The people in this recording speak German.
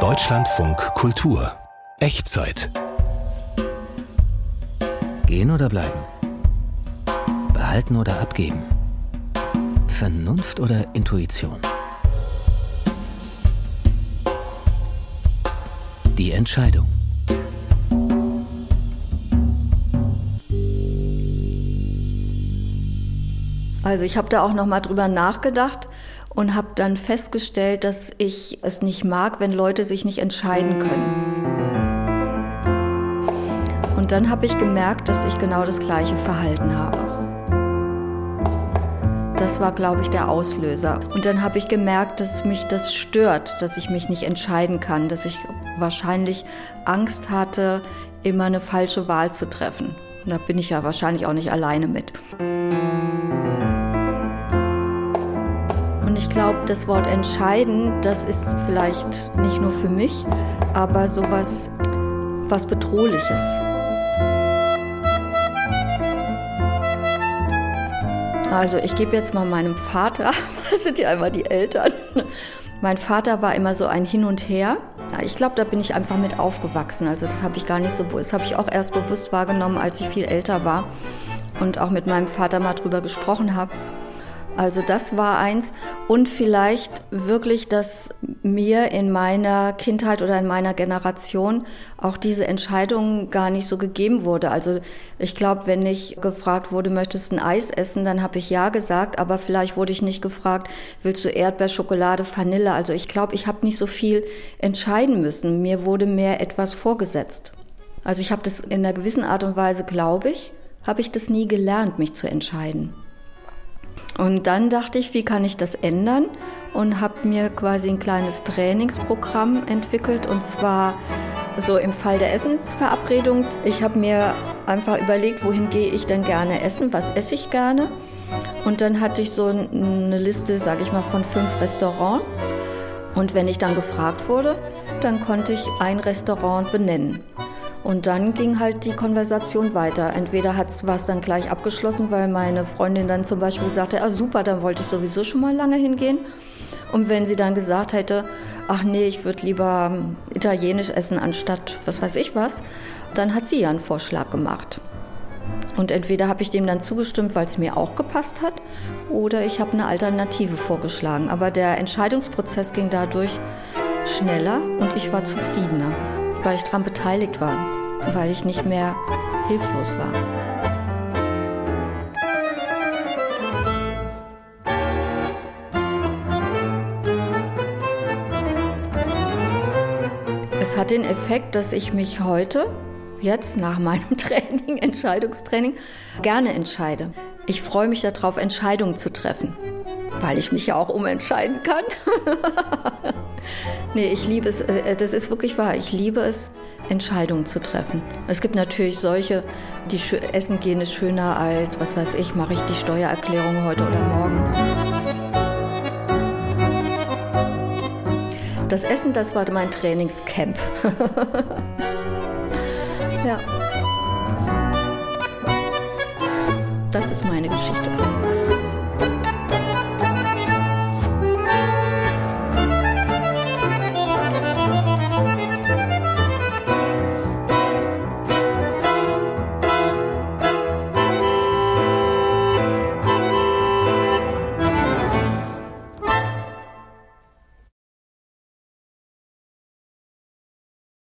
Deutschlandfunk Kultur Echtzeit Gehen oder bleiben? Behalten oder abgeben? Vernunft oder Intuition? Die Entscheidung. Also ich habe da auch noch mal drüber nachgedacht und habe dann festgestellt, dass ich es nicht mag, wenn Leute sich nicht entscheiden können. Und dann habe ich gemerkt, dass ich genau das gleiche Verhalten habe. Das war, glaube ich, der Auslöser. Und dann habe ich gemerkt, dass mich das stört, dass ich mich nicht entscheiden kann, dass ich wahrscheinlich Angst hatte, immer eine falsche Wahl zu treffen. Und da bin ich ja wahrscheinlich auch nicht alleine mit. Und ich glaube, das Wort entscheiden, das ist vielleicht nicht nur für mich, aber sowas, was Bedrohliches. Also ich gebe jetzt mal meinem Vater, das sind ja einmal die Eltern. Mein Vater war immer so ein Hin und Her. Ich glaube, da bin ich einfach mit aufgewachsen. Also das habe ich gar nicht so, das habe ich auch erst bewusst wahrgenommen, als ich viel älter war und auch mit meinem Vater mal drüber gesprochen habe. Also das war eins. Und vielleicht wirklich, dass mir in meiner Kindheit oder in meiner Generation auch diese Entscheidung gar nicht so gegeben wurde. Also ich glaube, wenn ich gefragt wurde, möchtest du ein Eis essen, dann habe ich ja gesagt, aber vielleicht wurde ich nicht gefragt, willst du Erdbeer, Schokolade, Vanille? Also ich glaube, ich habe nicht so viel entscheiden müssen. Mir wurde mehr etwas vorgesetzt. Also ich habe das in einer gewissen Art und Weise, glaube ich, habe ich das nie gelernt, mich zu entscheiden. Und dann dachte ich, wie kann ich das ändern? Und habe mir quasi ein kleines Trainingsprogramm entwickelt. Und zwar so im Fall der Essensverabredung. Ich habe mir einfach überlegt, wohin gehe ich denn gerne essen? Was esse ich gerne? Und dann hatte ich so eine Liste, sage ich mal, von fünf Restaurants. Und wenn ich dann gefragt wurde, dann konnte ich ein Restaurant benennen. Und dann ging halt die Konversation weiter. Entweder war es dann gleich abgeschlossen, weil meine Freundin dann zum Beispiel sagte, ah super, dann wollte ich sowieso schon mal lange hingehen. Und wenn sie dann gesagt hätte, ach nee, ich würde lieber ähm, italienisch essen anstatt was weiß ich was, dann hat sie ja einen Vorschlag gemacht. Und entweder habe ich dem dann zugestimmt, weil es mir auch gepasst hat, oder ich habe eine Alternative vorgeschlagen. Aber der Entscheidungsprozess ging dadurch schneller und ich war zufriedener, weil ich daran beteiligt war weil ich nicht mehr hilflos war. Es hat den Effekt, dass ich mich heute, jetzt nach meinem Training, Entscheidungstraining, gerne entscheide. Ich freue mich darauf, Entscheidungen zu treffen, weil ich mich ja auch umentscheiden kann. nee, ich liebe es, äh, das ist wirklich wahr, ich liebe es, Entscheidungen zu treffen. Es gibt natürlich solche, die essen gehen ist schöner als, was weiß ich, mache ich die Steuererklärung heute oder morgen. Das Essen, das war mein Trainingscamp. ja. Das ist meine Geschichte.